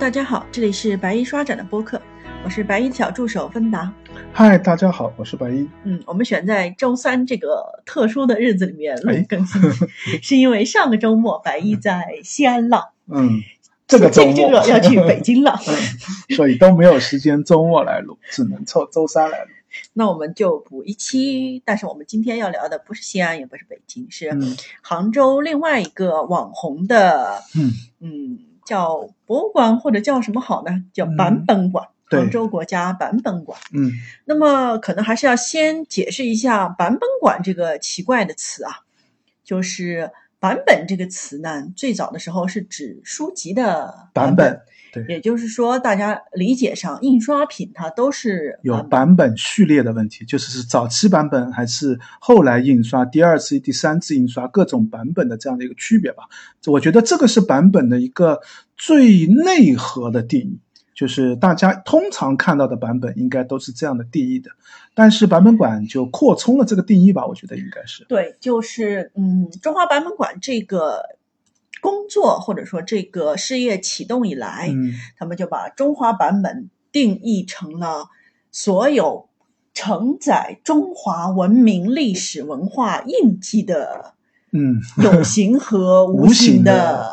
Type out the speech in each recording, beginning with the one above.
大家好，这里是白衣刷展的播客，我是白衣小助手芬达。嗨，大家好，我是白衣。嗯，我们选在周三这个特殊的日子里面录哎更新，是因为上个周末白衣在西安了，嗯，这个周末这个 要去北京了，嗯，所以都没有时间周末来录，只能凑周三来录。那我们就补一期。但是我们今天要聊的不是西安，也不是北京，是嗯杭州另外一个网红的，嗯，嗯，叫博物馆或者叫什么好呢？叫版本馆，对。杭州国家版本馆。嗯。那么可能还是要先解释一下“版本馆”这个奇怪的词啊，就是“版本”这个词呢，最早的时候是指书籍的版本，本对也就是说，大家理解上印刷品它都是有版本版本序列的问题，就是是早期版本还是后来印刷、第二次、第三次印刷各种版本的这样的一个区别吧。我觉得这个是版本的一个最内核的定义。就是大家通常看到的版本应该都是这样的定义的，但是版本馆就扩充了这个定义吧，我觉得应该是。对，就是嗯，中华版本馆这个工作或者说这个事业启动以来，嗯他们就把中华版本定义成了所有承载中华文明历史文化印记的嗯，有形和无无形的。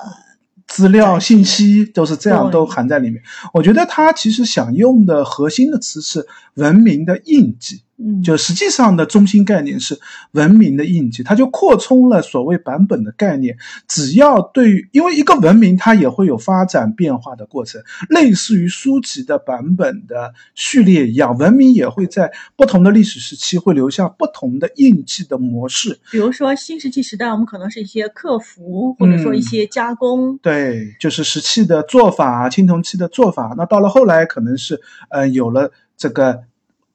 资料信息都是这样，都含在里面。我觉得他其实想用的核心的词是文明的印记，嗯，就实际上的中心概念是文明的印记，它就扩充了所谓版本的概念。只要对于，因为一个文明它也会有发展变化的过程，类似于书籍的版本的序列一样，文明也会在不同的历史时期会留下不同的印记的模式。比如说新石器时代，我们可能是一些客服，或者说一嗯些加工。对，就是石器的做法、青铜器的做法。那到了后来，可能是呃有了这个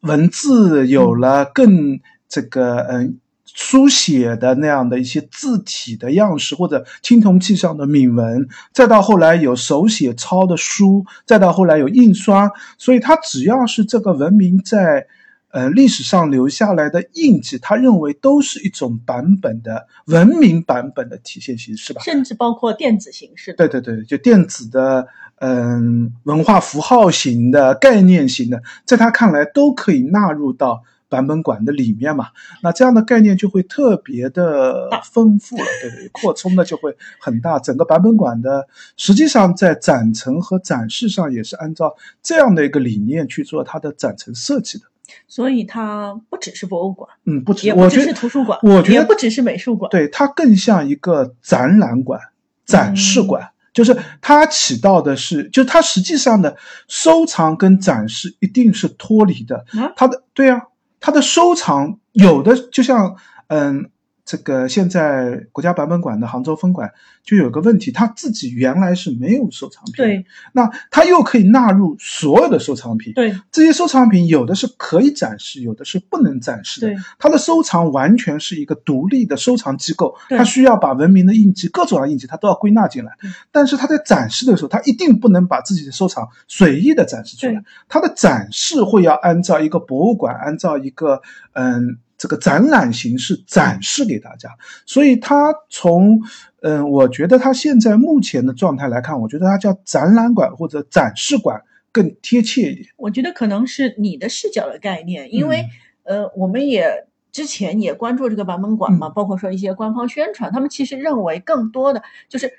文字，有了更这个嗯、书写的那样的一些字体的样式，或者青铜器上的铭文，再到后来有手写抄的书，再到后来有印刷。所以，它只要是这个文明在呃历史上留下来的印记，他认为都是一种版本的文明版本的体现形式吧。甚至包括电子形式的。对对对，就电子的，嗯，文化符号型的、概念型的，在他看来都可以纳入到版本馆的里面嘛。那这样的概念就会特别的丰富了，对对，扩充的就会很大。整个版本馆的实际上在展陈和展示上也是按照这样的一个理念去做它的展陈设计的。所以它不只是博物馆，嗯，不只我觉得是图书馆，我觉得也不只是美术馆。对，它更像一个展览馆、展示嗯馆，就是它起到的是，就它实际上的收藏跟展示一定是脱离的。啊它的对啊，它的收藏有的就像嗯。这个现在国家版本馆的杭州分馆就有个问题，他自己原来是没有收藏品，对，那他又可以纳入所有的收藏品，对这些收藏品有的是可以展示，有的是不能展示的。对它的收藏完全是一个独立的收藏机构，对它需要把文明的印记、各种的印记，他都要归纳进来。但是他在展示的时候，他一定不能把自己的收藏随意的展示出来对。它的展示会要按照一个博物馆，按照一个嗯。这个展览形式展示给大家，所以它从嗯，我觉得它现在目前的状态来看，我觉得它叫展览馆或者展示馆更贴切一点。我觉得可能是你的视角的概念，因为、呃，我们也之前也关注这个版本馆嘛，嗯。包括说一些官方宣传，他们其实认为更多的就是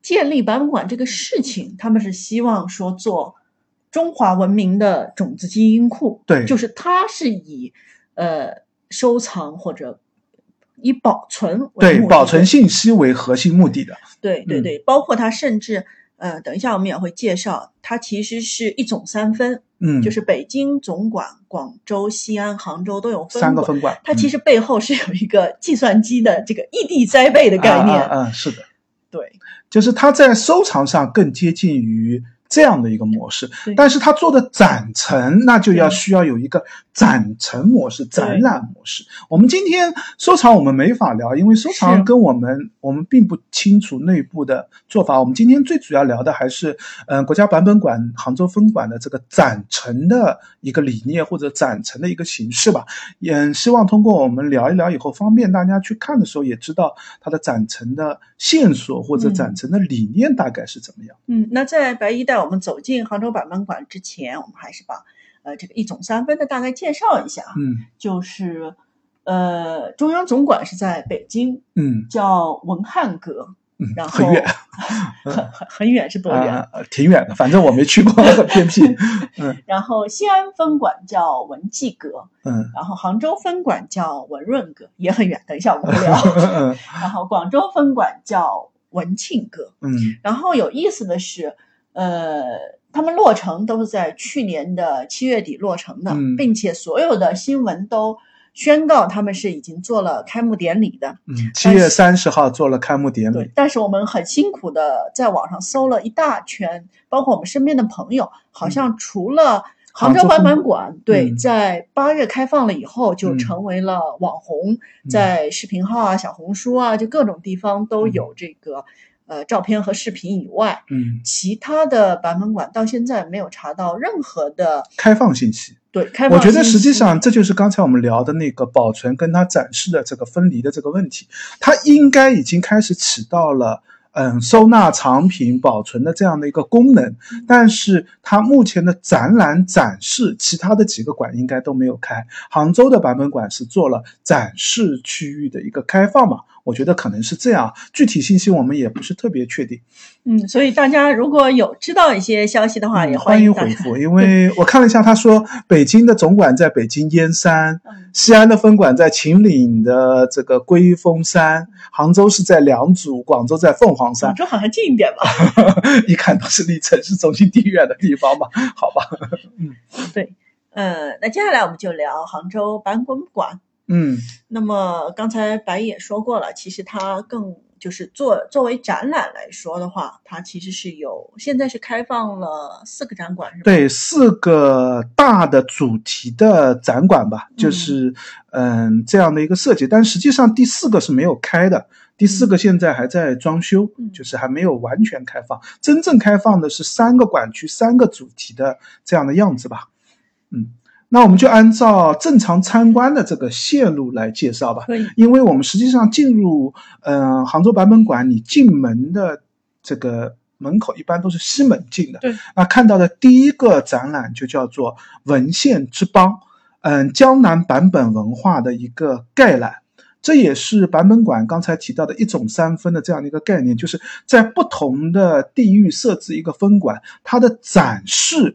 建立版本馆这个事情，他们是希望说做中华文明的种子基因库，对。就是它是以呃收藏或者以保存为保存信息为核心目的的。嗯对对对，包括它甚至呃，等一下我们也会介绍，它其实是一种三分，嗯，就是北京总管、广州、西安、杭州都有分。三个分管。它其嗯实背后是有一个计算机的这个异地栽培的概念。啊啊啊是的，对就是它在收藏上更接近于这样的一个模式，但是它做的展陈，那就要需要有一个展陈模式、展览模式。我们今天收藏我们没法聊，因为收藏跟我们我们并不清楚内部的做法。我们今天最主要聊的还是，嗯、国家版本馆杭州分馆的这个展陈的一个理念或者展陈的一个形式吧。嗯希望通过我们聊一聊以后，方便大家去看的时候也知道它的展陈的线索或者嗯展陈的理念大概是怎么样。嗯，那在白衣带我们走进杭州版本馆之前，我们还是把呃这个一总三分的大概介绍一下啊，嗯就是呃中央总馆是在北京，嗯叫文汉阁，嗯，然后很远，很很很远是多远？啊，挺远的，反正我没去过，很偏僻。嗯然后西安分馆叫文纪阁，嗯然后杭州分馆叫文润阁，也很远，等一下我们会聊。嗯然后广州分馆叫文庆阁。嗯然后有意思的是，呃，他们落成都是在去年的七月底落成的，嗯并且所有的新闻都宣告他们是已经做了开幕典礼的。嗯，七月三十号做了开幕典对礼。，但是我们很辛苦的在网上搜了一大圈，包括我们身边的朋友，好像除了杭州版本馆，对，嗯在八月开放了以后，就嗯成为了网红，在视频号啊、小红书啊，就各种地方都有这个、呃照片和视频以外，嗯，其他的版本馆到现在没有查到任何的开放信息。对开放我觉得实际上这就是刚才我们聊的那个保存跟它展示的这个分离的这个问题，它应该已经开始起到了。嗯，收纳藏品、保存的这样的一个功能，但是它目前的展览展示，其他的几个馆应该都没有开。杭州的版本馆是做了展示区域的一个开放嘛？我觉得可能是这样，具体信息我们也不是特别确定。嗯，所以大家如果有知道一些消息的话，也嗯欢迎回复，因为 我看了一下，他说北京的总馆在北京燕山，嗯西安的分馆在秦岭的这个龟峰山，杭州是在良渚，广州在凤凰广山，州好像近一点吧。一看都是离城市中心挺远的地方吧，好吧？嗯对，呃，那接下来我们就聊杭州版本馆。嗯那么刚才白也说过了，其实它更就是作作为展览来说的话，它其实是有现在是开放了四个展馆，是吧？对，四个大的主题的展馆吧，就是嗯这样的一个设计，但实际上第四个是没有开的。第四个现在还在装修，嗯就是还没有完全开放。真正开放的是三个馆区、三个主题的这样的样子吧。嗯，那我们就按照正常参观的这个线路来介绍吧。因为我们实际上进入嗯、呃杭州版本馆，你进门的这个门口一般都是西门进的。对，那看到的第一个展览就叫做“文献之邦”，嗯，江南版本文化的一个概览。这也是版本馆刚才提到的一种三分的这样的一个概念，就是在不同的地域设置一个分馆，它的展示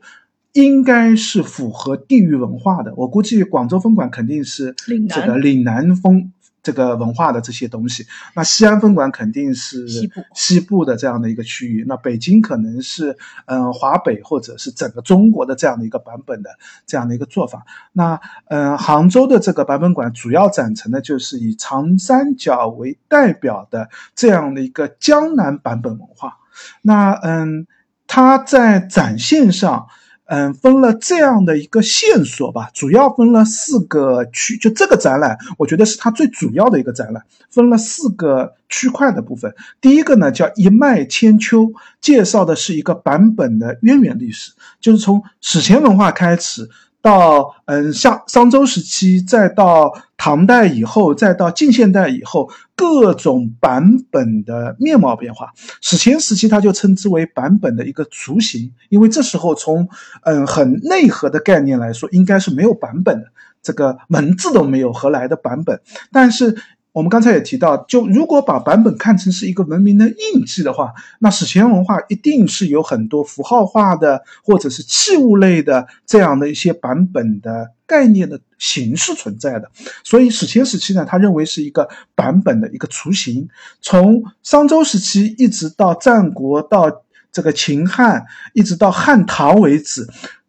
应该是符合地域文化的。我估计广州分馆肯定是这个岭南风这个文化的这些东西，那西安分馆肯定是西部西部的这样的一个区域，那北京可能是嗯、呃华北或者是整个中国的这样的一个版本的这样的一个做法。那嗯、呃杭州的这个版本馆主要展陈的就是以长三角为代表的这样的一个江南版本文化。那嗯，它在展现上。嗯，分了这样的一个线索吧，主要分了四个区。就这个展览，我觉得是它最主要的一个展览，分了四个区块的部分。第一个呢叫一脉千秋，介绍的是一个版本的渊源历史，就是从史前文化开始。到嗯，像商周时期，再到唐代以后，再到近现代以后，各种版本的面貌变化。史前时期，它就称之为版本的一个雏形，因为这时候从嗯很内核的概念来说，应该是没有版本的，这个文字都没有，何来的版本？但是我们刚才也提到，就如果把版本看成是一个文明的印记的话，那史前文化一定是有很多符号化的或者是器物类的这样的一些版本的概念的形式存在的。所以史前时期呢，他认为是一个版本的一个雏形。从商周时期一直到战国，到这个秦汉，一直到汉唐为止。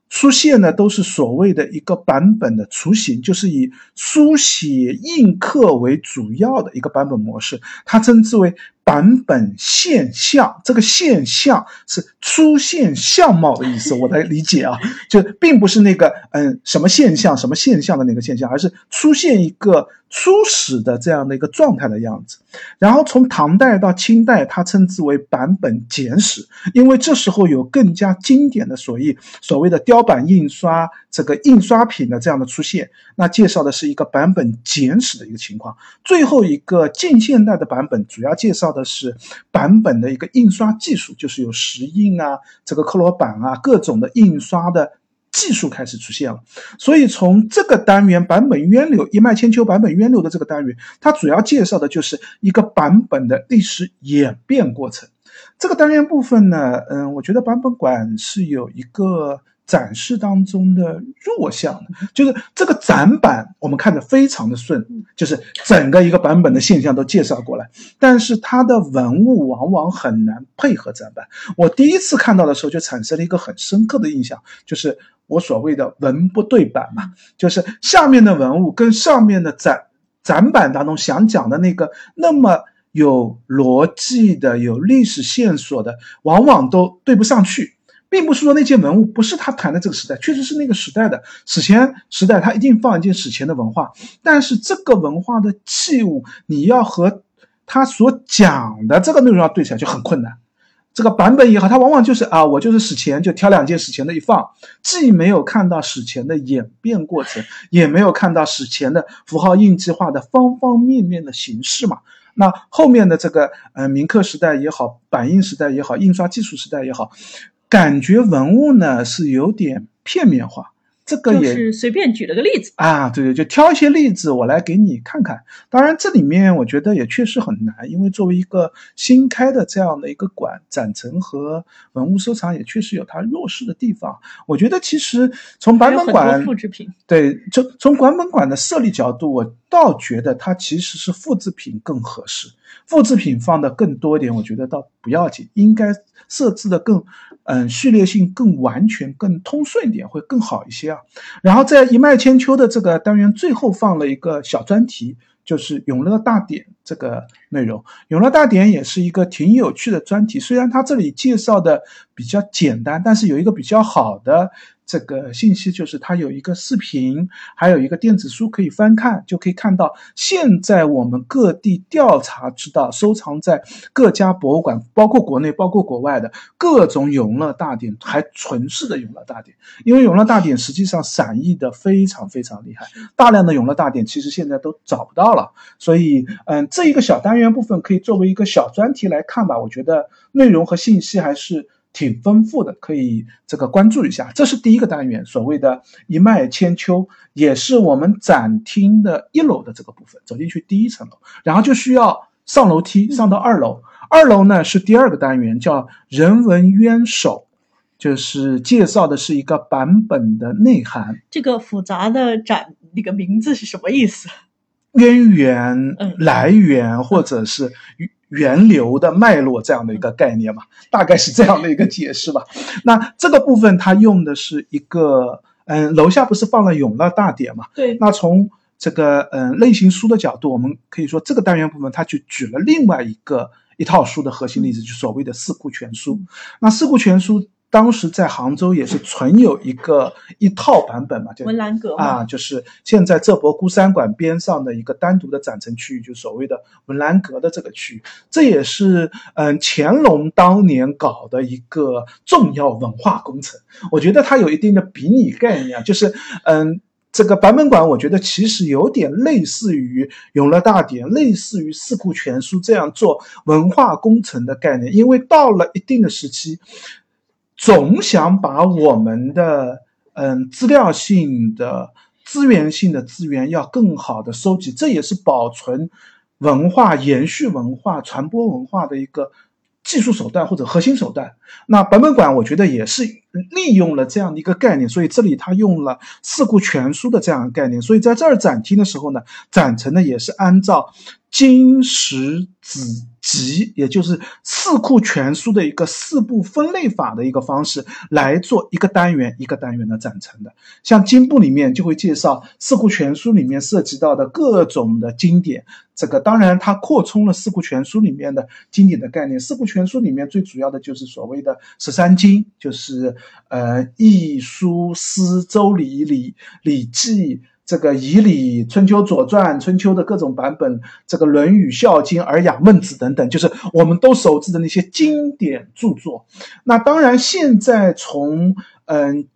书写呢都是所谓的一个版本的雏形，就是以书写印刻为主要的一个版本模式，它称之为版本现象。这个现象是出现相貌的意思，我来理解啊，就并不是那个嗯什么现象什么现象的那个现象，而是出现一个初始的这样的一个状态的样子。然后从唐代到清代，它称之为版本简史，因为这时候有更加经典的所谓所谓的雕版印刷这个印刷品的这样的出现，那介绍的是一个版本简史的一个情况。最后一个近现代的版本，主要介绍的的是版本的一个印刷技术，就是有石印啊、这个刻罗版啊各种的印刷的技术开始出现了。所以从这个单元版本渊流一脉千秋版本渊流的这个单元，它主要介绍的就是一个版本的历史演变过程。这个单元部分呢，嗯，我觉得版本馆是有一个。展示当中的弱项的，就是这个展板我们看着非常的顺，就是整个一个版本的现象都介绍过来，但是它的文物往往很难配合展板。我第一次看到的时候就产生了一个很深刻的印象，就是我所谓的文不对版嘛，就是下面的文物跟上面的展展板当中想讲的那个那么有逻辑的、有历史线索的，往往都对不上去。并不是说那件文物不是他谈的这个时代，确实是那个时代的史前时代，他一定放一件史前的文化。但是这个文化的器物，你要和他所讲的这个内容要对起来就很困难。这个版本也好，它往往就是啊，我就是史前就挑两件史前的一放，既没有看到史前的演变过程，也没有看到史前的符号印记化的方方面面的形式嘛。那后面的这个呃铭刻时代也好，版印时代也好，印刷技术时代也好。感觉文物呢是有点片面化，这个也是随便举了个例子啊，对对，就挑一些例子我来给你看看。当然，这里面我觉得也确实很难，因为作为一个新开的这样的一个馆，展陈和文物收藏也确实有它弱势的地方。我觉得其实从版本馆复制品，对，就从版本馆的设立角度，我倒觉得它其实是复制品更合适。复制品放的更多一点，我觉得倒不要紧，应该设置的更，嗯，序列性更完全、更通顺一点，会更好一些啊。然后在一脉千秋的这个单元最后放了一个小专题，就是《永乐大典》这个内容。《永乐大典》也是一个挺有趣的专题，虽然它这里介绍的比较简单，但是有一个比较好的。这个信息就是它有一个视频，还有一个电子书可以翻看，就可以看到现在我们各地调查知道收藏在各家博物馆，包括国内包括国外的各种永乐大典，还存世的永乐大典。因为永乐大典实际上散佚的非常非常厉害，大量的永乐大典其实现在都找不到了。所以，嗯，这一个小单元部分可以作为一个小专题来看吧。我觉得内容和信息还是。挺丰富的，可以这个关注一下。这是第一个单元，所谓的一脉千秋，也是我们展厅的一楼的这个部分。走进去第一层楼，然后就需要上楼梯上到二楼。二楼呢是第二个单元，叫人文渊首，就是介绍的是一个版本的内涵。这个复杂的展那个名字是什么意思？渊源、来源，或者是。源流的脉络这样的一个概念嘛，大概是这样的一个解释吧。那这个部分它用的是一个，嗯，楼下不是放了《永乐大典》嘛？对。那从这个嗯类型书的角度，我们可以说这个单元部分它就举了另外一个一套书的核心例子，就所谓的《四库全书》。那《四库全书》。当时在杭州也是存有一个一套版本嘛，就文澜阁啊，就是现在浙博孤山馆边上的一个单独的展陈区域，就所谓的文澜阁的这个区域，这也是嗯乾隆当年搞的一个重要文化工程。我觉得它有一定的比拟概念，就是嗯这个版本馆，我觉得其实有点类似于永乐大典，类似于四库全书这样做文化工程的概念，因为到了一定的时期。总想把我们的嗯资料性的资源性的资源要更好的收集，这也是保存文化、延续文化、传播文化的一个技术手段或者核心手段。那版本馆我觉得也是利用了这样的一个概念，所以这里他用了四库全书的这样的概念，所以在这儿展厅的时候呢，展陈呢也是按照金石子。集，也就是四库全书的一个四部分类法的一个方式来做一个单元一个单元的展陈的。像经部里面就会介绍四库全书里面涉及到的各种的经典，这个当然它扩充了四库全书里面的经典的概念。四库全书里面最主要的就是所谓的十三经，就是呃《易》《书》《诗》《周礼》《礼》《礼记》。这个《仪礼》《春秋》《左传》《春秋》的各种版本，这个《论语》《孝经》《尔雅》《孟子》等等，就是我们都熟知的那些经典著作。那当然，现在从嗯，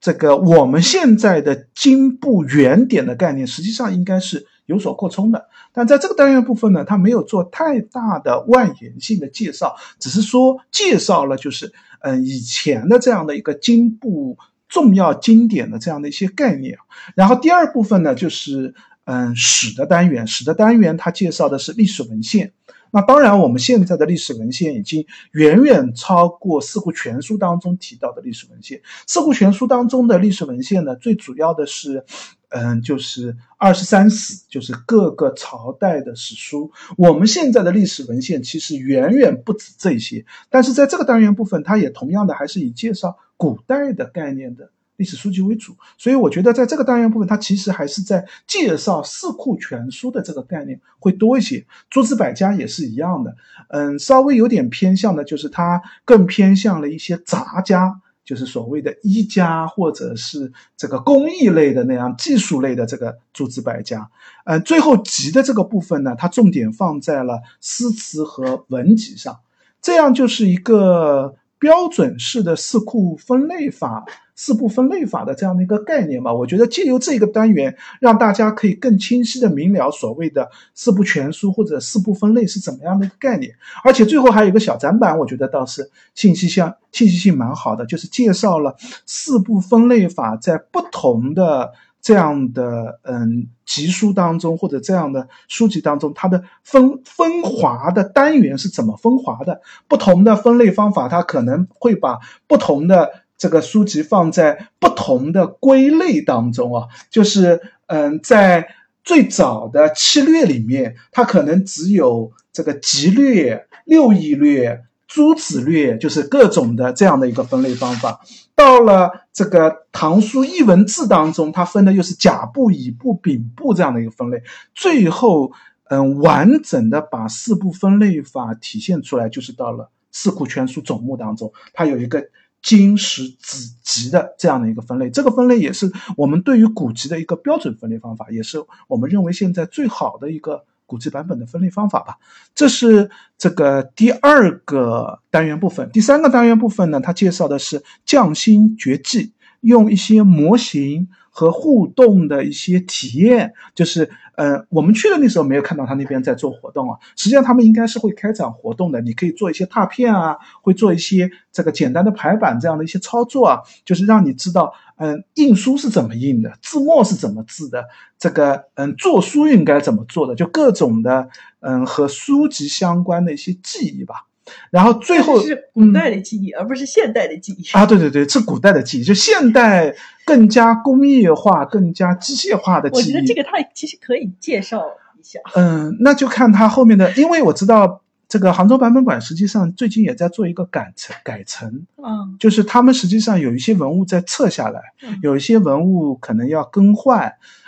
这个我们现在的经部原点的概念，实际上应该是有所扩充的。但在这个单元部分呢，它没有做太大的外延性的介绍，只是说介绍了就是嗯以前的这样的一个经部重要经典的这样的一些概念。然后第二部分呢，就是嗯史的单元，史的单元它介绍的是历史文献。那当然，我们现在的历史文献已经远远超过《四库全书》当中提到的历史文献。《四库全书》当中的历史文献呢，最主要的是，嗯，就是二十三史，就是各个朝代的史书。我们现在的历史文献其实远远不止这些，但是在这个单元部分，它也同样的还是以介绍古代的概念的。历史书籍为主，所以我觉得在这个单元部分，它其实还是在介绍《四库全书》的这个概念会多一些。诸子百家也是一样的，嗯，稍微有点偏向的，就是它更偏向了一些杂家，就是所谓的医家或者是这个工艺类的那样技术类的这个诸子百家。嗯，最后集的这个部分呢，它重点放在了诗词和文集上，这样就是一个标准式的四库分类法。四部分类法的这样的一个概念嘛，我觉得借由这个单元，让大家可以更清晰的明了所谓的四部全书或者四部分类是怎么样的一个概念。而且最后还有一个小展板，我觉得倒是信息性信息性蛮好的，就是介绍了四部分类法在不同的这样的嗯集书当中或者这样的书籍当中，它的分分划的单元是怎么分划的？不同的分类方法，它可能会把不同的。这个书籍放在不同的归类当中啊，就是嗯，在最早的七略里面，它可能只有这个集略、六艺略、诸子略，就是各种的这样的一个分类方法。到了这个《唐书艺文志》当中，它分的又是甲部、乙部、丙部这样的一个分类。最后，嗯，完整的把四部分类法体现出来，就是到了《四库全书总目》当中，它有一个。经史子集的这样的一个分类，这个分类也是我们对于古籍的一个标准分类方法，也是我们认为现在最好的一个古籍版本的分类方法吧。这是这个第二个单元部分，第三个单元部分呢，它介绍的是匠心绝技，用一些模型。和互动的一些体验，就是呃，我们去的那时候没有看到他那边在做活动啊。实际上他们应该是会开展活动的，你可以做一些拓片啊，会做一些这个简单的排版这样的一些操作啊，就是让你知道，嗯，印书是怎么印的，字墨是怎么字的，这个嗯，做书应该怎么做的，就各种的嗯和书籍相关的一些记忆吧。然后最后是古代的记忆，而不是现代的记忆啊！对对对，是古代的记忆，就现代更加工业化、更加机械化的记忆。我觉得这个他其实可以介绍一下。嗯，那就看他后面的，因为我知道这个杭州版本馆实际上最近也在做一个改成改成，嗯，就是他们实际上有一些文物在撤下来，有一些文物可能要更换。嗯，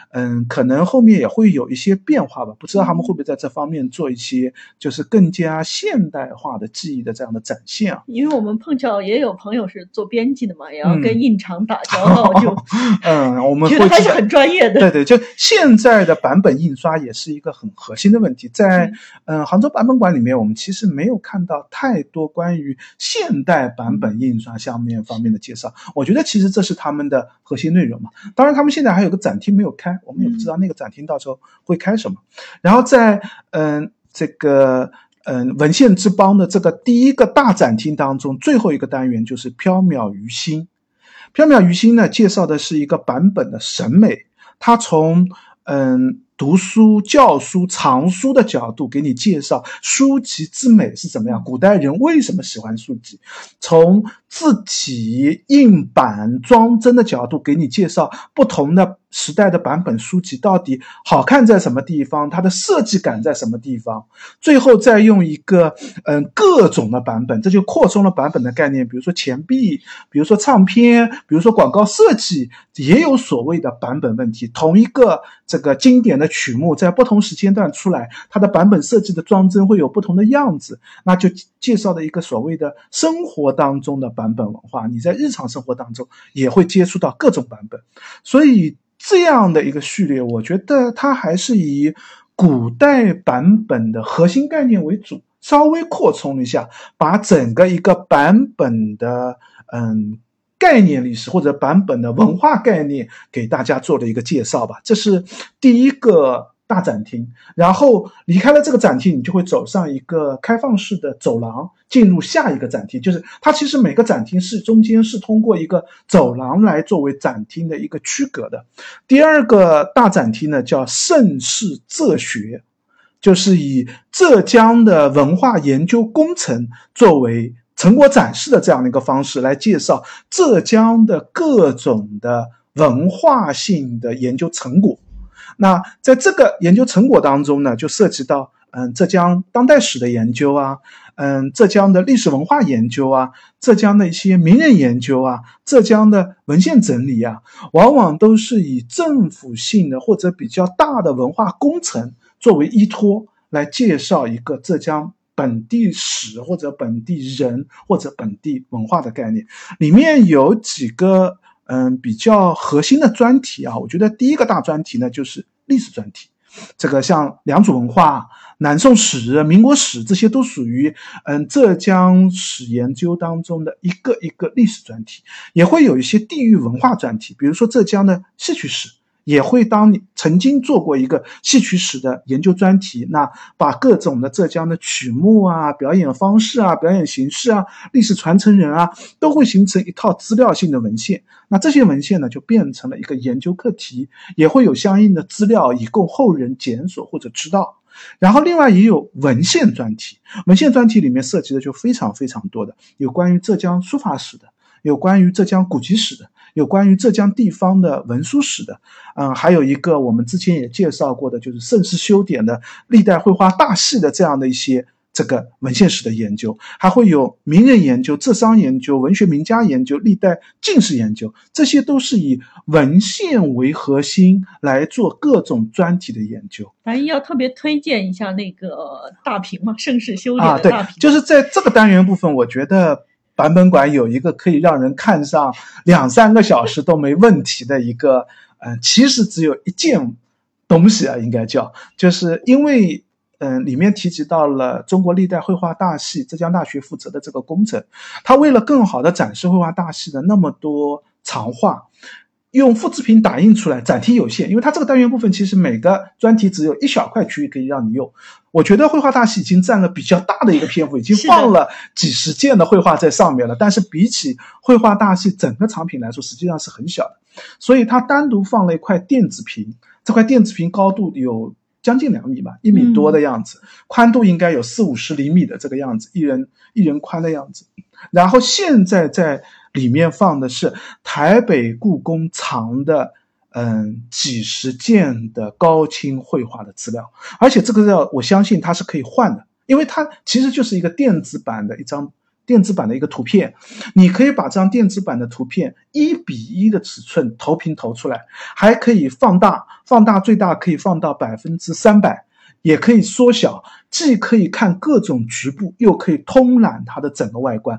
可能后面也会有一些变化吧，不知道他们会不会在这方面做一些，就是更加现代化的记忆的这样的展现啊。因为我们碰巧也有朋友是做编辑的嘛，也要跟印厂打交道，就嗯，我们觉得还是很专业的。对对，就现在的版本印刷也是一个很核心的问题，在嗯杭州版本馆里面，我们其实没有看到太多关于现代版本印刷下面方面的介绍。我觉得其实这是他们的核心内容嘛。当然，他们现在还有个展厅没有开。我们也不知道那个展厅到时候会开什么，然后在嗯这个嗯文献之邦的这个第一个大展厅当中，最后一个单元就是缥缈于心。缥缈于心呢，介绍的是一个版本的审美，它从嗯。读书、教书、藏书的角度给你介绍书籍之美是怎么样，古代人为什么喜欢书籍？从字体、印版、装帧的角度给你介绍不同的时代的版本书籍到底好看在什么地方，它的设计感在什么地方？最后再用一个嗯各种的版本，这就扩充了版本的概念。比如说钱币，比如说唱片，比如说广告设计，也有所谓的版本问题。同一个这个经典的。曲目在不同时间段出来，它的版本设计的装帧会有不同的样子，那就介绍的一个所谓的生活当中的版本文化。你在日常生活当中也会接触到各种版本，所以这样的一个序列，我觉得它还是以古代版本的核心概念为主，稍微扩充一下，把整个一个版本的嗯。概念历史或者版本的文化概念给大家做了一个介绍吧。这是第一个大展厅，然后离开了这个展厅，你就会走上一个开放式的走廊，进入下一个展厅。就是它其实每个展厅是中间是通过一个走廊来作为展厅的一个区隔的。第二个大展厅呢，叫盛世浙学，就是以浙江的文化研究工程作为成果展示的这样的一个方式来介绍浙江的各种的文化性的研究成果。那在这个研究成果当中呢，就涉及到嗯浙江当代史的研究啊，嗯浙江的历史文化研究啊，浙江的一些名人研究啊，浙江的文献整理啊，往往都是以政府性的或者比较大的文化工程作为依托来介绍一个浙江本地史或者本地人或者本地文化的概念，里面有几个。嗯，比较核心的专题啊，我觉得第一个大专题呢就是历史专题，这个像良渚文化、南宋史、民国史，这些都属于嗯浙江史研究当中的一个一个历史专题，也会有一些地域文化专题，比如说浙江的戏曲史。也会当你曾经做过一个戏曲史的研究专题，那把各种的浙江的曲目啊、表演方式啊、表演形式啊、历史传承人啊，都会形成一套资料性的文献。那这些文献呢，就变成了一个研究课题，也会有相应的资料以供后人检索或者知道。然后另外也有文献专题，文献专题里面涉及的就非常非常多的，有关于浙江书法史的，有关于浙江古籍史的。有关于浙江地方的文书史的，嗯，还有一个我们之前也介绍过的，就是盛世修典的历代绘画大系的这样的一些这个文献史的研究，还会有名人研究、浙商研究、文学名家研究、历代进士研究，这些都是以文献为核心来做各种专题的研究。白一要特别推荐一下那个大屏嘛，盛世修典啊，对，就是在这个单元部分，我觉得。版本馆有一个可以让人看上两三个小时都没问题的一个，嗯，其实只有一件东西啊，应该叫，就是因为，嗯，里面提及到了中国历代绘画大系浙江大学负责的这个工程，他为了更好的展示绘画大系的那么多长画。用复制品打印出来，展厅有限，因为它这个单元部分其实每个专题只有一小块区域可以让你用。我觉得绘画大戏已经占了比较大的一个篇幅，已经放了几十件的绘画在上面了。但是比起绘画大戏整个藏品来说，实际上是很小的。所以它单独放了一块电子屏，这块电子屏高度有将近两米吧，一米多的样子，宽度应该有四五十厘米的这个样子，一人一人宽的样子。然后现在在。里面放的是台北故宫藏的，嗯，几十件的高清绘画的资料，而且这个料我相信它是可以换的，因为它其实就是一个电子版的一张电子版的一个图片，你可以把这张电子版的图片一比一的尺寸投屏投出来，还可以放大，放大最大可以放到百分之三百，也可以缩小，既可以看各种局部，又可以通览它的整个外观。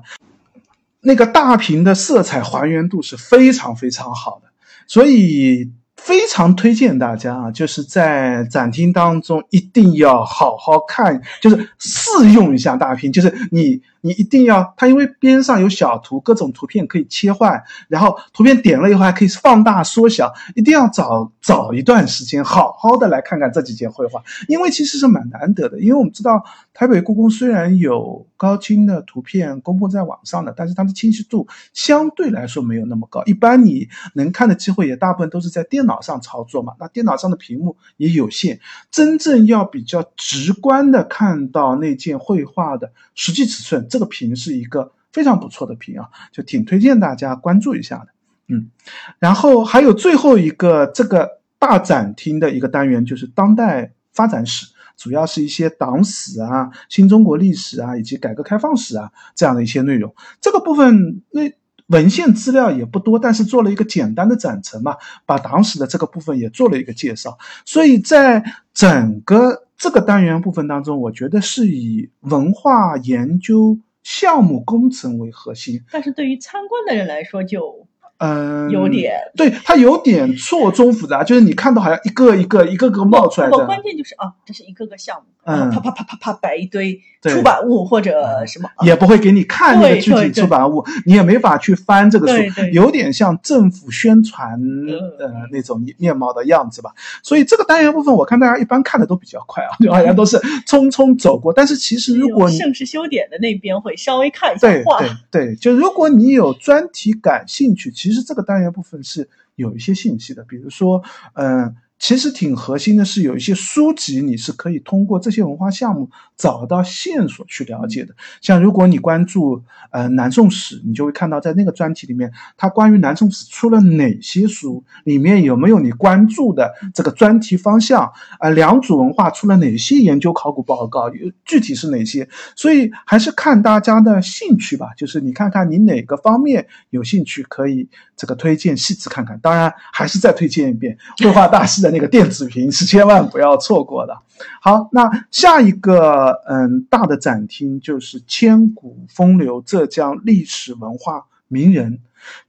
那个大屏的色彩还原度是非常非常好的，所以非常推荐大家啊，就是在展厅当中一定要好好看，就是试用一下大屏，就是你。你一定要它，因为边上有小图，各种图片可以切换，然后图片点了以后还可以放大缩小，一定要找找一段时间，好好的来看看这几件绘画，因为其实是蛮难得的。因为我们知道台北故宫虽然有高清的图片公布在网上的，但是它的清晰度相对来说没有那么高，一般你能看的机会也大部分都是在电脑上操作嘛，那电脑上的屏幕也有限，真正要比较直观的看到那件绘画的实际尺寸。这个屏是一个非常不错的屏啊，就挺推荐大家关注一下的。嗯，然后还有最后一个这个大展厅的一个单元，就是当代发展史，主要是一些党史啊、新中国历史啊以及改革开放史啊这样的一些内容。这个部分那文献资料也不多，但是做了一个简单的展陈嘛，把党史的这个部分也做了一个介绍。所以在整个这个单元部分当中，我觉得是以文化研究项目工程为核心。但是对于参观的人来说，就嗯，有点对，它有点错综复杂，就是你看到好像一个一个一个个冒出来的。不关键就是啊，这是一个个项目，嗯啪啪啪啪啪摆一堆出版物或者什么，啊也不会给你看那个具体对对出版物，你也没法去翻这个书，对对有点像政府宣传嗯呃那种面貌的样子吧。所以这个单元部分，我看大家一般看的都比较快啊，就好像都是匆匆走过。但是其实如果你盛世修典的那边会稍微看一下对画，对对，就如果你有专题感兴趣，其实其实这个单元部分是有一些信息的，比如说，嗯、其实挺核心的是有一些书籍，你是可以通过这些文化项目找到线索去了解的。像如果你关注呃南宋史，你就会看到在那个专题里面，它关于南宋史出了哪些书，里面有没有你关注的这个专题方向？呃，良渚文化出了哪些研究考古报告？有具体是哪些？所以还是看大家的兴趣吧，就是你看看你哪个方面有兴趣，可以这个推荐细致看看。当然，还是再推荐一遍绘画大师的那个电子屏，是千万不要错过的。好，那下一个嗯大的展厅就是千古风流浙江历史文化名人。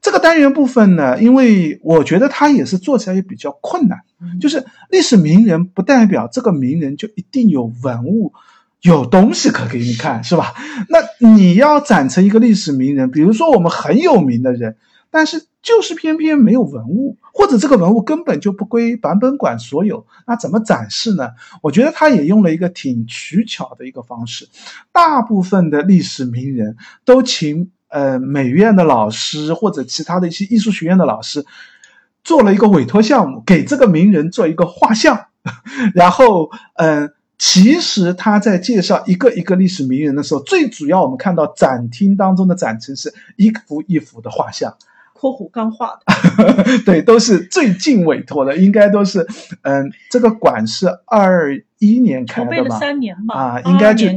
这个单元部分呢，因为我觉得它也是做起来也比较困难，嗯就是历史名人不代表这个名人就一定有文物。有东西可给你看，是吧？那你要展成一个历史名人，比如说我们很有名的人，但是就是偏偏没有文物，或者这个文物根本就不归版本馆所有，那怎么展示呢？我觉得他也用了一个挺取巧的一个方式，大部分的历史名人都请呃美院的老师或者其他的一些艺术学院的老师做了一个委托项目，给这个名人做一个画像，然后嗯。其实他在介绍一个一个历史名人的时候，最主要我们看到展厅当中的展陈是一幅一幅的画像，（括弧刚画的）对，都是最近委托的，应该都是，嗯，这个馆是二一年开筹备了的吧？三年嘛，啊，应该就。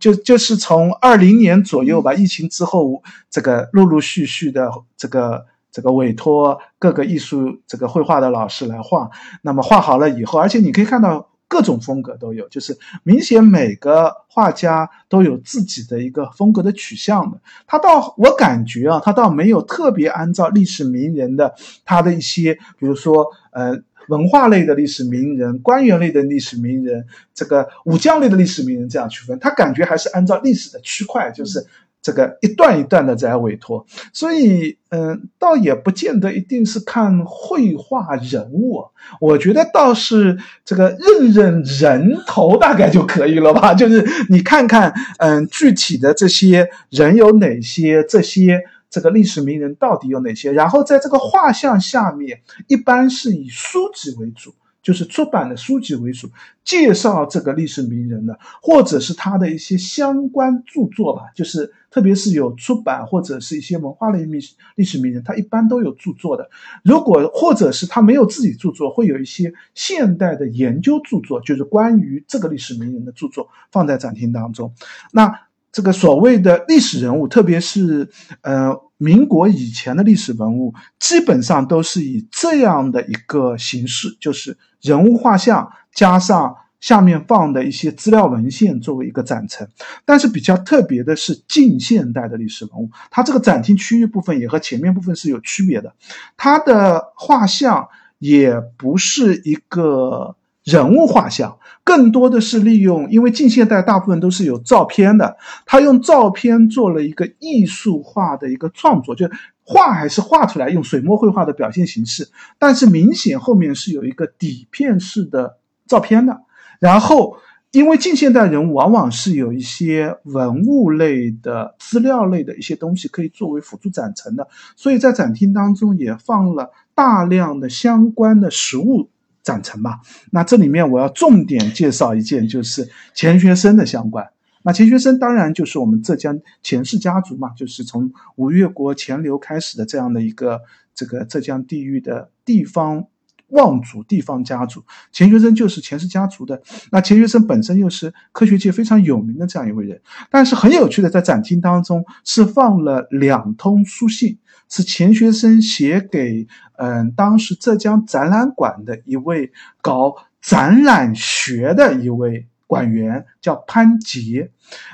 就就是从二零年左右吧，疫情之后，这个陆陆续续的这个这个委托各个艺术这个绘画的老师来画，那么画好了以后，而且你可以看到各种风格都有，就是明显每个画家都有自己的一个风格的取向的。他倒我感觉啊，他倒没有特别按照历史名人的他的一些，比如说呃。文化类的历史名人、官员类的历史名人、这个武将类的历史名人这样区分，他感觉还是按照历史的区块，就是这个一段一段的在委托，所以嗯，倒也不见得一定是看绘画人物，我觉得倒是这个认认人头大概就可以了吧，就是你看看嗯具体的这些人有哪些，这些。这个历史名人到底有哪些？然后在这个画像下面，一般是以书籍为主，就是出版的书籍为主，介绍这个历史名人的，或者是他的一些相关著作吧，就是特别是有出版或者是一些文化类历史历史名人，他一般都有著作的。如果或者是他没有自己著作，会有一些现代的研究著作，就是关于这个历史名人的著作放在展厅当中。那这个所谓的历史人物，特别是呃民国以前的历史文物，基本上都是以这样的一个形式，就是人物画像加上下面放的一些资料文献作为一个展陈。但是比较特别的是近现代的历史文物，它这个展厅区域部分也和前面部分是有区别的，它的画像也不是一个。人物画像更多的是利用，因为近现代大部分都是有照片的，他用照片做了一个艺术化的一个创作，就画还是画出来，用水墨绘画的表现形式，但是明显后面是有一个底片式的照片的。然后，因为近现代人物往往是有一些文物类的、资料类的一些东西可以作为辅助展陈的，所以在展厅当中也放了大量的相关的实物。展陈吧，那这里面我要重点介绍一件，就是钱学森的相关。那钱学森当然就是我们浙江钱氏家族嘛，就是从吴越国钱镠开始的这样的一个这个浙江地域的地方望族、地方家族。钱学森就是钱氏家族的。那钱学森本身又是科学界非常有名的这样一位人，但是很有趣的，在展厅当中是放了两通书信。是钱学森写给嗯当时浙江展览馆的一位搞展览学的一位馆员，叫潘杰。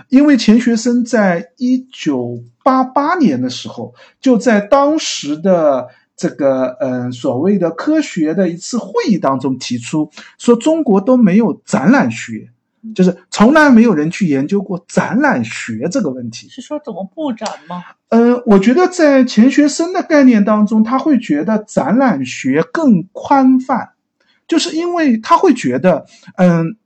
因为钱学森在一九八八年的时候，就在当时的这个嗯所谓的科学的一次会议当中提出，说中国都没有展览学，就是从来没有人去研究过展览学这个问题。是说怎么布展吗？呃，我觉得在钱学森的概念当中，他会觉得展览学更宽泛，就是因为他会觉得，嗯，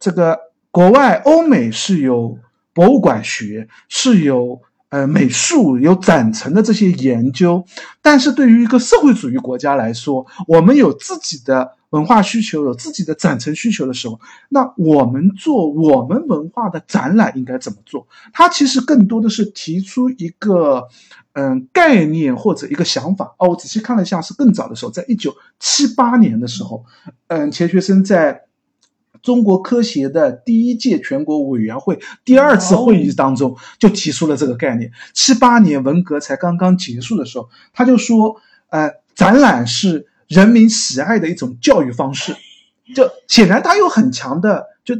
这个国外欧美是有博物馆学，是有呃美术、有展陈的这些研究，但是对于一个社会主义国家来说，我们有自己的文化需求，有自己的展陈需求的时候，那我们做我们文化的展览应该怎么做？它其实更多的是提出一个嗯概念或者一个想法。哦，我仔细看了一下，是更早的时候，在一九七八年的时候，嗯，钱学森在中国科协的第一届全国委员会第二次会议当中就提出了这个概念。七八年文革才刚刚结束的时候，他就说，呃，展览是人民喜爱的一种教育方式。就显然他有很强的，就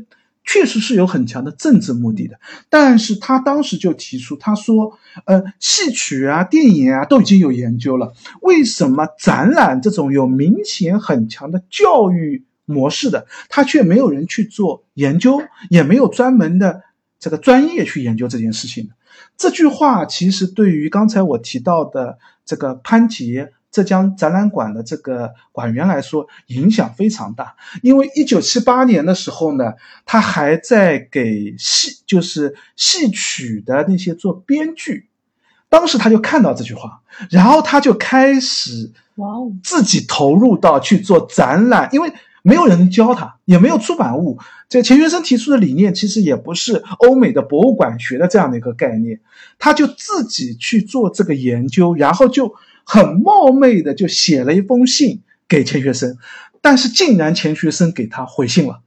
确实是有很强的政治目的的。但是他当时就提出，他说，呃，戏曲啊、电影啊都已经有研究了，为什么展览这种有明显很强的教育模式的，他却没有人去做研究，也没有专门的这个专业去研究这件事情呢？这句话其实对于刚才我提到的这个潘杰。浙江展览馆的这个馆员来说，影响非常大。因为一九七八年的时候呢，他还在给戏，就是戏曲的那些做编剧。当时他就看到这句话，然后他就开始哇哦，自己投入到去做展览，因为没有人教他，也没有出版物。这钱学森提出的理念其实也不是欧美的博物馆学的这样的一个概念，他就自己去做这个研究，然后就。很冒昧的就写了一封信给钱学森，但是竟然钱学森给他回信了，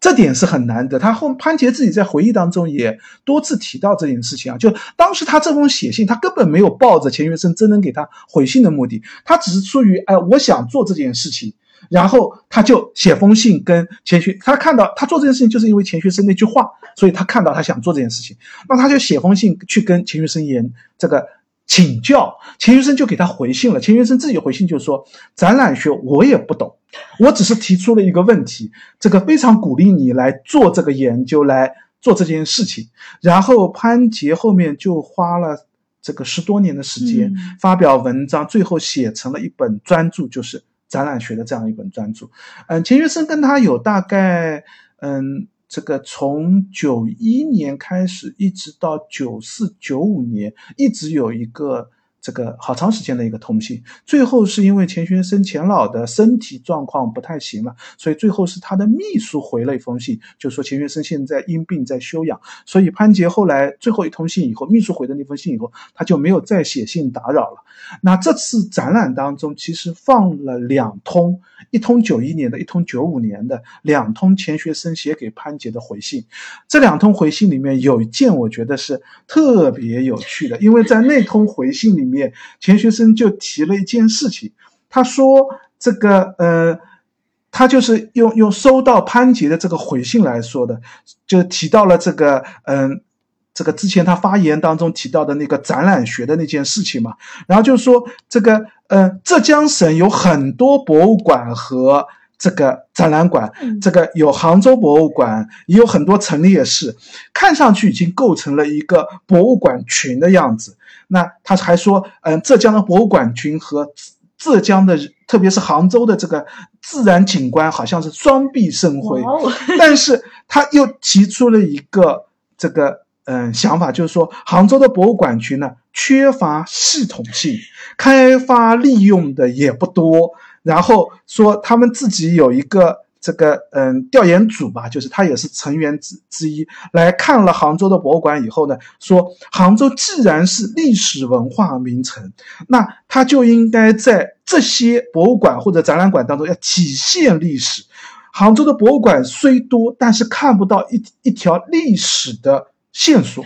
这点是很难得。他后潘杰自己在回忆当中也多次提到这件事情啊，就当时他这封写信，他根本没有抱着钱学森真能给他回信的目的，他只是出于哎我想做这件事情，然后他就写封信跟钱学，他看到他做这件事情就是因为钱学森那句话，所以他看到他想做这件事情，那他就写封信去跟钱学森言这个。请教钱学森就给他回信了。钱学森自己回信就说：“展览学我也不懂，我只是提出了一个问题，这个非常鼓励你来做这个研究，来做这件事情。”然后潘杰后面就花了这个十多年的时间发表文章，最后写成了一本专著，就是展览学的这样一本专著。嗯，钱学森跟他有大概嗯。这个从九一年开始，一直到九四九五年，一直有一个这个好长时间的一个通信。最后是因为钱学森钱老的身体状况不太行了，所以最后是他的秘书回了一封信，就说钱学森现在因病在休养。所以潘杰后来最后一通信以后，秘书回的那封信以后，他就没有再写信打扰了。那这次展览当中，其实放了两通。一通九一年的，一通九五年的，两通钱学森写给潘杰的回信。这两通回信里面有一件，我觉得是特别有趣的，因为在那通回信里面，钱学森就提了一件事情。他说：“这个，呃，他就是用用收到潘杰的这个回信来说的，就提到了这个，嗯。”这个之前他发言当中提到的那个展览学的那件事情嘛，然后就说这个呃浙江省有很多博物馆和这个展览馆，这个有杭州博物馆，也有很多陈列室，看上去已经构成了一个博物馆群的样子。那他还说，嗯，浙江的博物馆群和浙江的，特别是杭州的这个自然景观好像是双璧生辉，但是他又提出了一个这个。嗯，想法就是说，杭州的博物馆群呢缺乏系统性，开发利用的也不多。然后说他们自己有一个这个嗯调研组吧，就是他也是成员之之一，来看了杭州的博物馆以后呢，说杭州既然是历史文化名城，那它就应该在这些博物馆或者展览馆当中要体现历史。杭州的博物馆虽多，但是看不到一一条历史的。线索，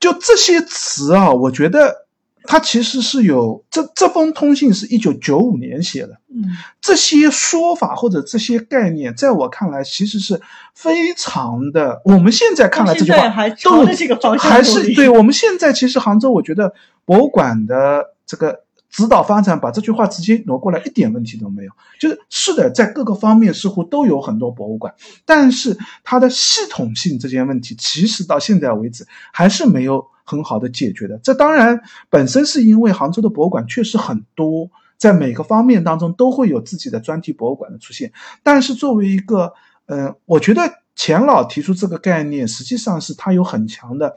就这些词啊，我觉得他其实是有这这封通信是一九九五年写的，嗯，这些说法或者这些概念，在我看来其实是非常的。我们现在看来这句话都这个方向，还是对我们现在其实杭州，我觉得博物馆的这个指导发展，把这句话直接挪过来，一点问题都没有。就是是的，在各个方面似乎都有很多博物馆，但是它的系统性这件问题，其实到现在为止还是没有很好的解决的。这当然本身是因为杭州的博物馆确实很多，在每个方面当中都会有自己的专题博物馆的出现。但是作为一个，嗯，我觉得钱老提出这个概念，实际上是他有很强的。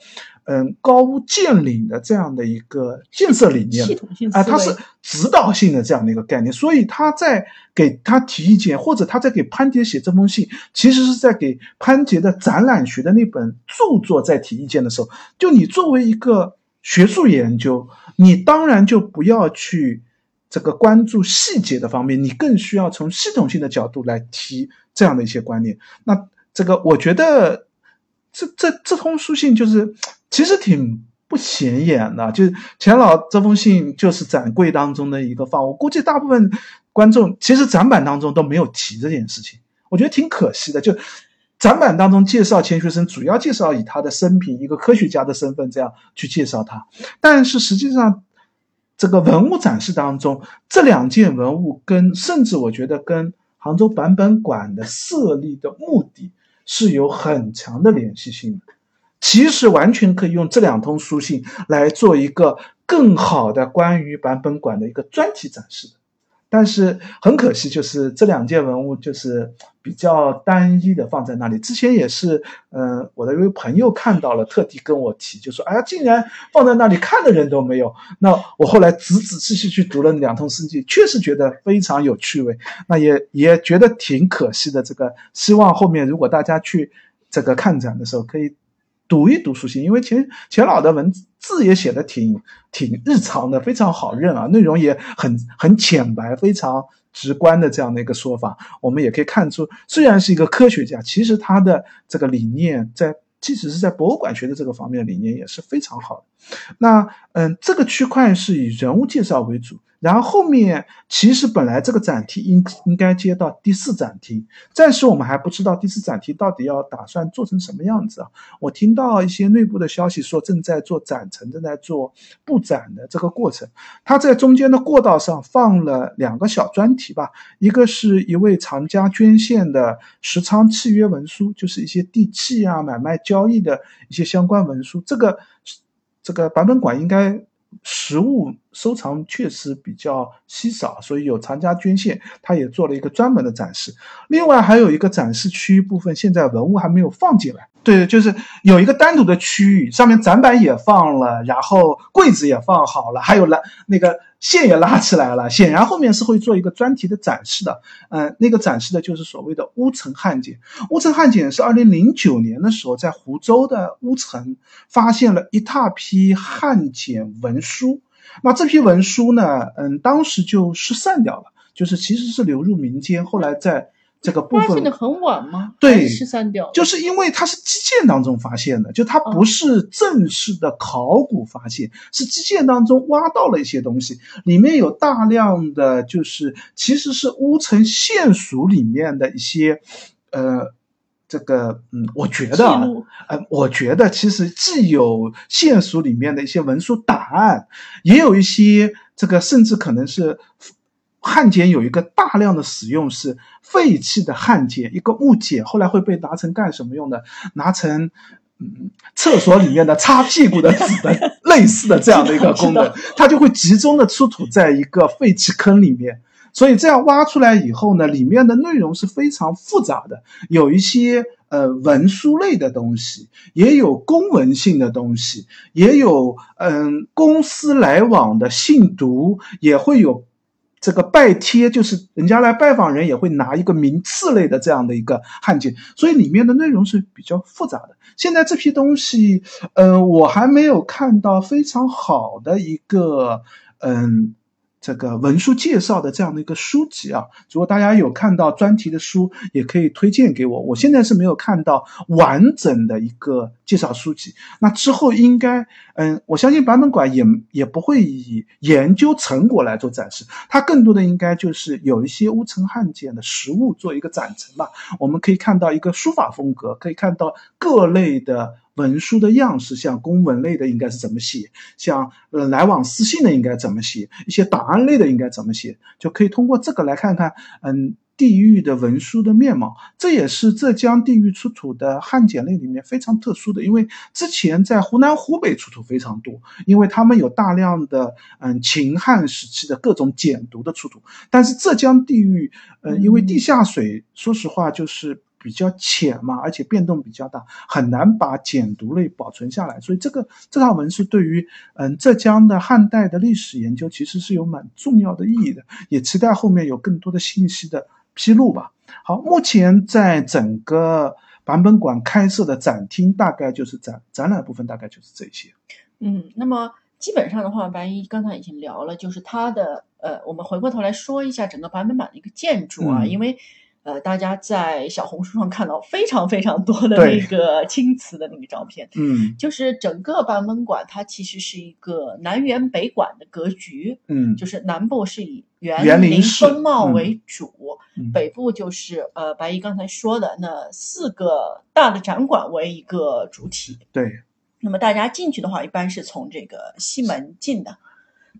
嗯，高屋建瓴的这样的一个建设理念，系统性啊，它是指导性的这样的一个概念，所以他在给他提意见，或者他在给潘杰写这封信，其实是在给潘杰的展览学的那本著作在提意见的时候，就你作为一个学术研究，你当然就不要去这个关注细节的方面，你更需要从系统性的角度来提这样的一些观念。那这个，我觉得这这这封书信就是。其实挺不显眼的，就是钱老这封信就是展柜当中的一个放，我估计大部分观众其实展板当中都没有提这件事情，我觉得挺可惜的。就展板当中介绍钱学森，主要介绍以他的生平，一个科学家的身份这样去介绍他，但是实际上这个文物展示当中，这两件文物跟甚至我觉得跟杭州版本馆的设立的目的是有很强的联系性的。其实完全可以用这两通书信来做一个更好的关于版本馆的一个专题展示的，但是很可惜，就是这两件文物就是比较单一的放在那里。之前也是，嗯，我的一位朋友看到了，特地跟我提，就说：“哎呀，竟然放在那里看的人都没有。”那我后来仔仔细细去读了两通诗集，确实觉得非常有趣味，那也也觉得挺可惜的。这个希望后面如果大家去这个看展的时候可以。读一读书信，因为钱钱老的文字字也写的挺挺日常的，非常好认啊，内容也很很浅白，非常直观的这样的一个说法，我们也可以看出，虽然是一个科学家，其实他的这个理念在即使是在博物馆学的这个方面理念也是非常好的。那嗯，这个区块是以人物介绍为主。然后后面其实本来这个展厅应应该接到第四展厅，暂时我们还不知道第四展厅到底要打算做成什么样子啊。我听到一些内部的消息说正在做展陈，正在做布展的这个过程。他在中间的过道上放了两个小专题吧，一个是一位藏家捐献的实仓契约文书，就是一些地契啊、买卖交易的一些相关文书。这个这个版本馆应该。实物收藏确实比较稀少，所以有藏家捐献，他也做了一个专门的展示。另外还有一个展示区域部分，现在文物还没有放进来。对，就是有一个单独的区域，上面展板也放了，然后柜子也放好了，还有了那个线也拉起来了。显然后面是会做一个专题的展示的。嗯，那个展示的就是所谓的乌城汉简。乌城汉简是二零零九年的时候在湖州的乌城发现了一大批汉简文书。那这批文书呢，嗯，当时就失散掉了，就是其实是流入民间，后来在。这个部分发现的很晚吗？对，失散掉，就是因为它是基建当中发现的，就它不是正式的考古发现，是基建当中挖到了一些东西，里面有大量的就是其实是乌城县署里面的一些，呃，这个嗯，我觉得，呃，我觉得其实既有县署里面的一些文书档案，也有一些这个甚至可能是。焊剪有一个大量的使用是废弃的焊剪，一个木解，后来会被拿成干什么用的？拿成嗯厕所里面的擦屁股的纸 的类似的这样的一个功能，它就会集中的出土在一个废弃坑里面。所以这样挖出来以后呢，里面的内容是非常复杂的，有一些呃文书类的东西，也有公文性的东西，也有嗯公司来往的信读，也会有。这个拜贴就是人家来拜访人也会拿一个名次类的这样的一个汉简，所以里面的内容是比较复杂的。现在这批东西，呃，我还没有看到非常好的一个，嗯，这个文书介绍的这样的一个书籍啊。如果大家有看到专题的书，也可以推荐给我。我现在是没有看到完整的一个介绍书籍。那之后应该，嗯，我相信版本馆也也不会以研究成果来做展示，它更多的应该就是有一些乌程汉简的实物做一个展陈吧。我们可以看到一个书法风格，可以看到各类的。文书的样式，像公文类的应该是怎么写，像呃来往私信的应该怎么写，一些档案类的应该怎么写，就可以通过这个来看看，嗯，地域的文书的面貌。这也是浙江地域出土的汉简类里面非常特殊的，因为之前在湖南、湖北出土非常多，因为他们有大量的嗯秦汉时期的各种简牍的出土，但是浙江地域，呃，因为地下水，说实话就是。比较浅嘛，而且变动比较大，很难把简牍类保存下来。所以这个这套文书对于嗯浙江的汉代的历史研究其实是有蛮重要的意义的，也期待后面有更多的信息的披露吧。好，目前在整个版本馆开设的展厅大概就是展展览部分大概就是这些。嗯，那么基本上的话，白一刚才已经聊了，就是它的呃，我们回过头来说一下整个版本馆的一个建筑啊，因为。呃，大家在小红书上看到非常非常多的那个青瓷的那个照片，嗯，就是整个版本馆它其实是一个南园北馆的格局，嗯，就是南部是以园林风貌为主，北部就是呃白衣刚才说的那四个大的展馆为一个主体，对。那么大家进去的话，一般是从这个西门进的，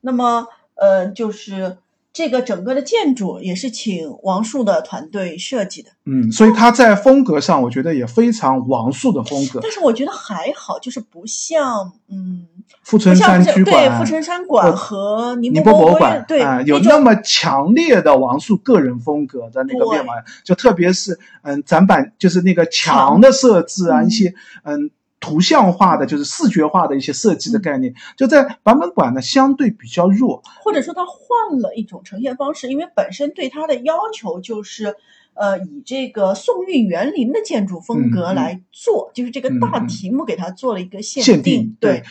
那么呃就是。这个整个的建筑也是请王树的团队设计的，嗯，所以它在风格上，我觉得也非常王树的风格。但是我觉得还好，就是不像，嗯，富春山居馆，对，富春山馆和宁波博物馆，对，有那么强烈的王树个人风格的那个面貌，就特别是，嗯，展板就是那个墙的设置啊，一些，嗯。图像化的就是视觉化的一些设计的概念，就在版本馆呢相对比较弱，或者说它换了一种呈现方式，因为本身对它的要求就是，呃，以这个宋韵园林的建筑风格来做，就是这个大题目给它做了一个限定。对，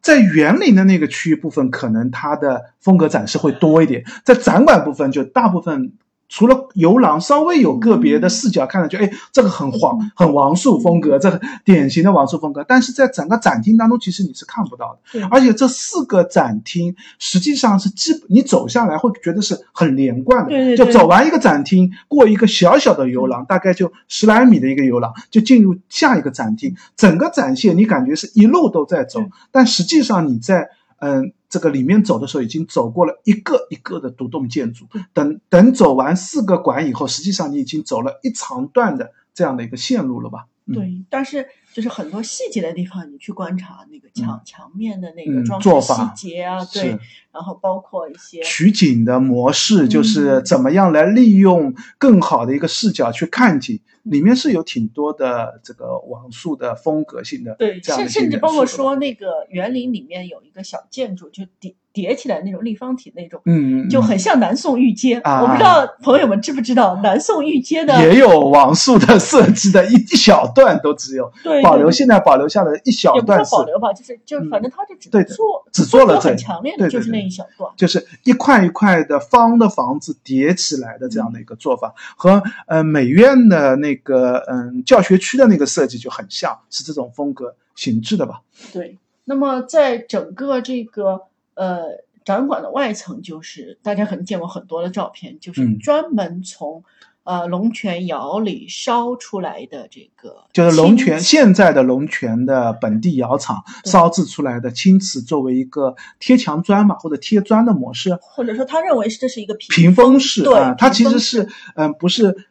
在园林的那个区域部分，可能它的风格展示会多一点，在展馆部分就大部分。除了游廊稍微有个别的视角看上去，哎，这个很黄，很王树风格，这个典型的王树风格。但是在整个展厅当中，其实你是看不到的。而且这四个展厅实际上是基，你走下来会觉得是很连贯的。对对对。就走完一个展厅，过一个小小的游廊，大概就十来米的一个游廊，就进入下一个展厅。整个展现你感觉是一路都在走，但实际上你在。嗯，这个里面走的时候已经走过了一个一个的独栋建筑，等等走完四个馆以后，实际上你已经走了一长段的这样的一个线路了吧？对，但是就是很多细节的地方，你去观察那个墙墙面的那个装饰细节啊，对，然后包括一些取景的模式，就是怎么样来利用更好的一个视角去看景。里面是有挺多的这个网速的风格性的，对，甚甚至包括说那个园林里面有一个小建筑，就叠叠起来那种立方体那种，嗯，就很像南宋御街。我不知道朋友们知不知道南宋御街的也有网速的设计的一一小段都只有，对，保留现在保留下来一小段是保留吧，就是就反正他就只做只做了很强烈的就是那一小段，就是一块一块的方的房子叠起来的这样的一个做法，和呃美院的那。那个嗯，教学区的那个设计就很像是这种风格形制的吧？对。那么在整个这个呃展馆的外层，就是大家可能见过很多的照片，就是专门从呃龙泉窑里烧出来的这个，就是龙泉现在的龙泉的本地窑厂烧制出来的青瓷，作为一个贴墙砖嘛，或者贴砖的模式，或者说他认为这是一个屏风式，对，它其实是嗯不是。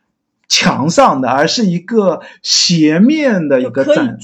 墙上的，而是一个斜面的一个展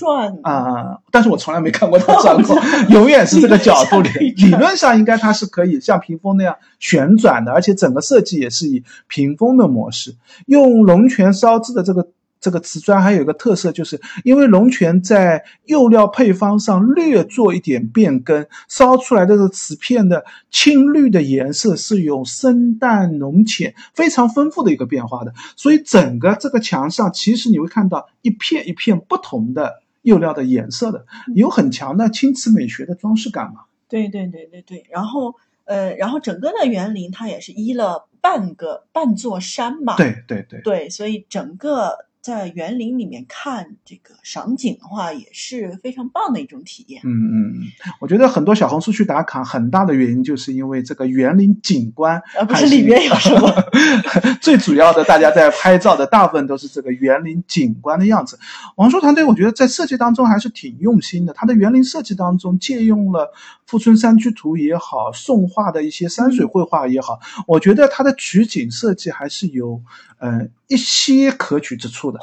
啊，但是我从来没看过它转过，永远是这个角度里。理论上应该它是可以像屏风那样旋转的，而且整个设计也是以屏风的模式，用龙泉烧制的这个。这个瓷砖还有一个特色，就是因为龙泉在釉料配方上略做一点变更，烧出来的这个瓷片的青绿的颜色是有深淡浓浅非常丰富的一个变化的，所以整个这个墙上其实你会看到一片一片不同的釉料的颜色的，有很强的青瓷美学的装饰感嘛？对对对对对，然后呃，然后整个的园林它也是依了半个半座山嘛？对对对对，所以整个。在园林里面看这个赏景的话，也是非常棒的一种体验。嗯嗯嗯，我觉得很多小红书去打卡，很大的原因就是因为这个园林景观，而不是里面有什么。最主要的，大家在拍照的大部分都是这个园林景观的样子。王叔团队，我觉得在设计当中还是挺用心的。他的园林设计当中借用了《富春山居图》也好，宋画的一些山水绘画也好，我觉得他的取景设计还是有。嗯，一些可取之处的，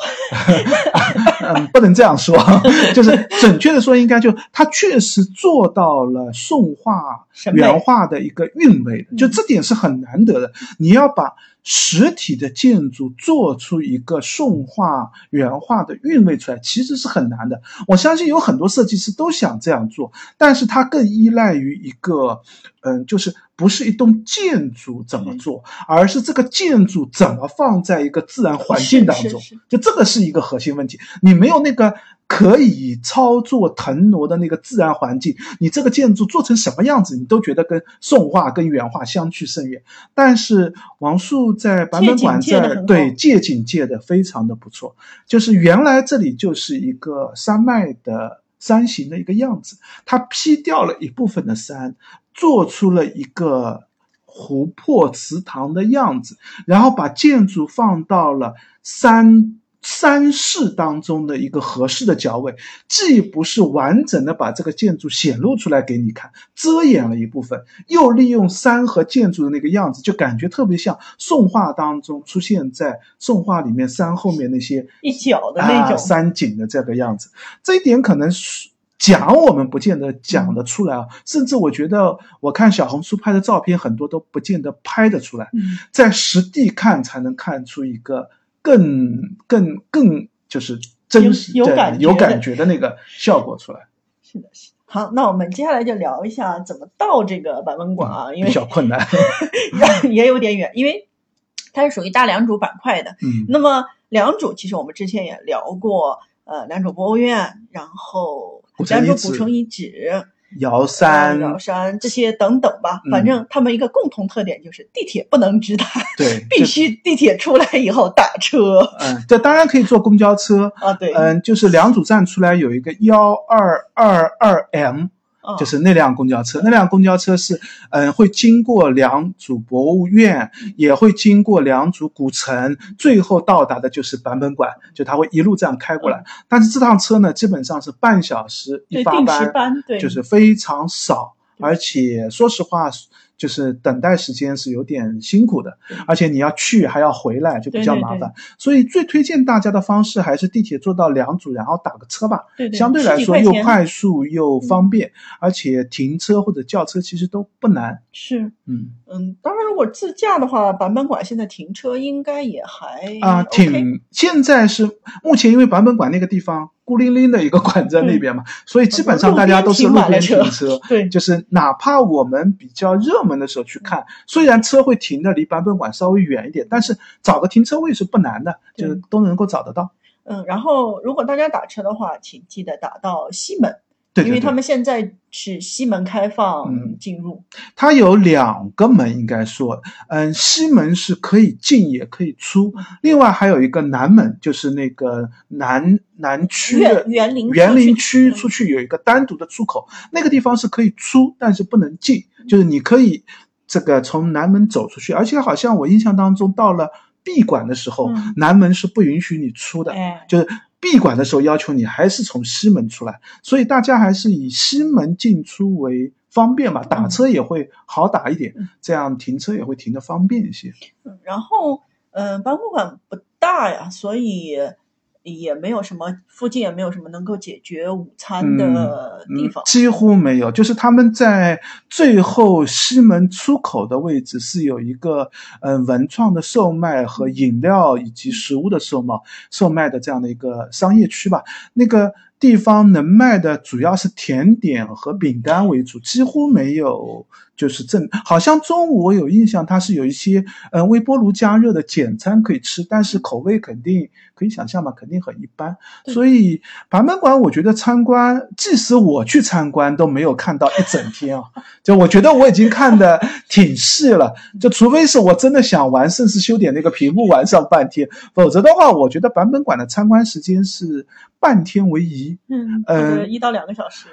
嗯，不能这样说，就是准确的说，应该就他确实做到了宋画原画的一个韵味，就这点是很难得的。你要把实体的建筑做出一个宋画原画的韵味出来，其实是很难的。我相信有很多设计师都想这样做，但是它更依赖于一个，嗯，就是。不是一栋建筑怎么做，而是这个建筑怎么放在一个自然环境当中，就这个是一个核心问题。你没有那个可以操作腾挪的那个自然环境，你这个建筑做成什么样子，你都觉得跟宋画跟原画相去甚远。但是王树在版本馆这儿对借景借的非常的不错，就是原来这里就是一个山脉的山形的一个样子，它劈掉了一部分的山。做出了一个湖泊池塘的样子，然后把建筑放到了山山势当中的一个合适的角位，既不是完整的把这个建筑显露出来给你看，遮掩了一部分，又利用山和建筑的那个样子，就感觉特别像宋画当中出现在宋画里面山后面那些一角的那种。山景的这个样子，这一点可能是。讲我们不见得讲得出来啊，甚至我觉得我看小红书拍的照片很多都不见得拍得出来，在实地看才能看出一个更更更就是真实有感有感觉的那个效果出来。是的，是。好，那我们接下来就聊一下怎么到这个版本馆啊，因为比较困难，也有点远，因为它是属于大良渚板块的。嗯，那么良渚其实我们之前也聊过，呃，良渚博物院，然后。良渚古城遗址、瑶山、尧山这些等等吧，反正他们一个共同特点就是地铁不能直达，对，必须地铁出来以后打车。嗯，这当然可以坐公交车啊，对，嗯，就是两组站出来有一个幺二二二 M。就是那辆公交车，那辆公交车是，嗯，会经过良渚博物院，也会经过良渚古城，最后到达的就是版本馆，就它会一路这样开过来。但是这趟车呢，基本上是半小时一发班，就是非常少，而且说实话。就是等待时间是有点辛苦的，而且你要去还要回来，就比较麻烦。所以最推荐大家的方式还是地铁坐到良渚，然后打个车吧。对，相对来说又快速又方便，而且停车或者叫车其实都不难。是，嗯嗯，当然如果自驾的话，版本馆现在停车应该也还啊，挺现在是目前因为版本馆那个地方。孤零零的一个馆在那边嘛，所以基本上大家都是路边停车。对，就是哪怕我们比较热门的时候去看，虽然车会停的离版本馆稍微远一点，但是找个停车位是不难的，就是都能够找得到。嗯，然后如果大家打车的话，请记得打到西门。对，因为他们现在是西门开放进入，它有两个门，应该说，嗯，西门是可以进也可以出，另外还有一个南门，就是那个南南区的园林园林区出去有一个单独的出口，那个地方是可以出，但是不能进，就是你可以这个从南门走出去，而且好像我印象当中到了闭馆的时候，南门是不允许你出的，就是。闭馆的时候要求你还是从西门出来，所以大家还是以西门进出为方便嘛，打车也会好打一点，这样停车也会停的方便一些。嗯，然后嗯，博物馆不大呀，所以。也没有什么，附近也没有什么能够解决午餐的地方，几乎没有。就是他们在最后西门出口的位置是有一个，嗯，文创的售卖和饮料以及食物的售卖售卖的这样的一个商业区吧。那个地方能卖的主要是甜点和饼干为主，几乎没有就是正。好像中午我有印象，它是有一些呃微波炉加热的简餐可以吃，但是口味肯定可以想象嘛，肯定很一般。所以版本馆我觉得参观，即使我去参观都没有看到一整天啊。就我觉得我已经看的挺细了，就除非是我真的想玩盛世修典那个屏幕玩上半天，否则的话，我觉得版本馆的参观时间是。半天为宜，嗯呃，一到两个小时，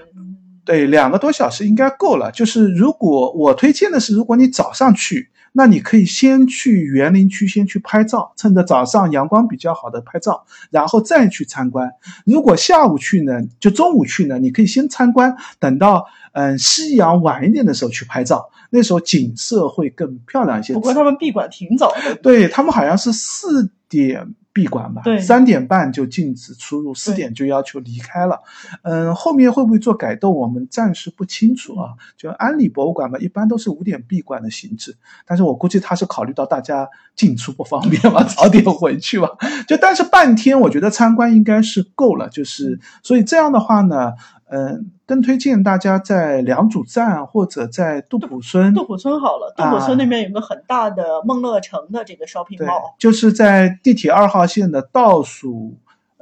对，两个多小时应该够了。就是如果我推荐的是，如果你早上去，那你可以先去园林区先去拍照，趁着早上阳光比较好的拍照，然后再去参观。如果下午去呢，就中午去呢，你可以先参观，等到嗯夕阳晚一点的时候去拍照，那时候景色会更漂亮一些。不过他们闭馆挺早的，对他们好像是四点。闭馆吧，三点半就禁止出入，四点就要求离开了。嗯，后面会不会做改动，我们暂时不清楚啊。就安理博物馆嘛，一般都是五点闭馆的形式，但是我估计他是考虑到大家进出不方便嘛，早点回去吧。就但是半天，我觉得参观应该是够了。就是所以这样的话呢。嗯，更推荐大家在良渚站或者在杜浦村。杜浦村好了，杜浦村那边有个很大的梦乐城的这个 shopping mall，就是在地铁二号线的倒数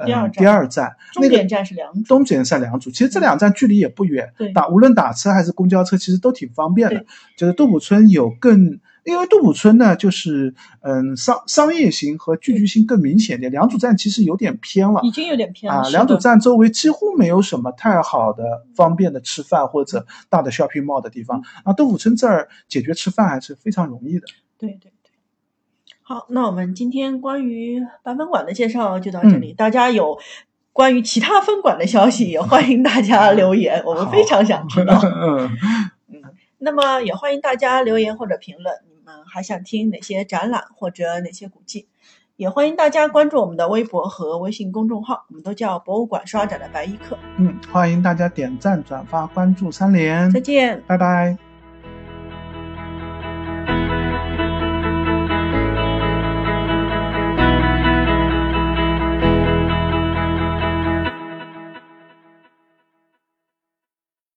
第二第二站，终点站是良渚。终点站良渚，其实这两站距离也不远，对，打无论打车还是公交车，其实都挺方便的。就是杜浦村有更。因为杜甫村呢，就是嗯商商业型和聚居性更明显点。良渚站其实有点偏了，已经有点偏了。啊，良渚站周围几乎没有什么太好的方便的吃饭或者大的 shopping mall 的地方。啊，杜甫村这儿解决吃饭还是非常容易的。对对对。好，那我们今天关于版本馆的介绍就到这里。大家有关于其他分馆的消息，也 欢迎大家留言，我们非常想知道。嗯嗯。那么也欢迎大家留言或者评论。嗯，还想听哪些展览或者哪些古迹？也欢迎大家关注我们的微博和微信公众号，我们都叫博物馆刷展的白衣客。嗯，欢迎大家点赞、转发、关注三连。再见，拜拜。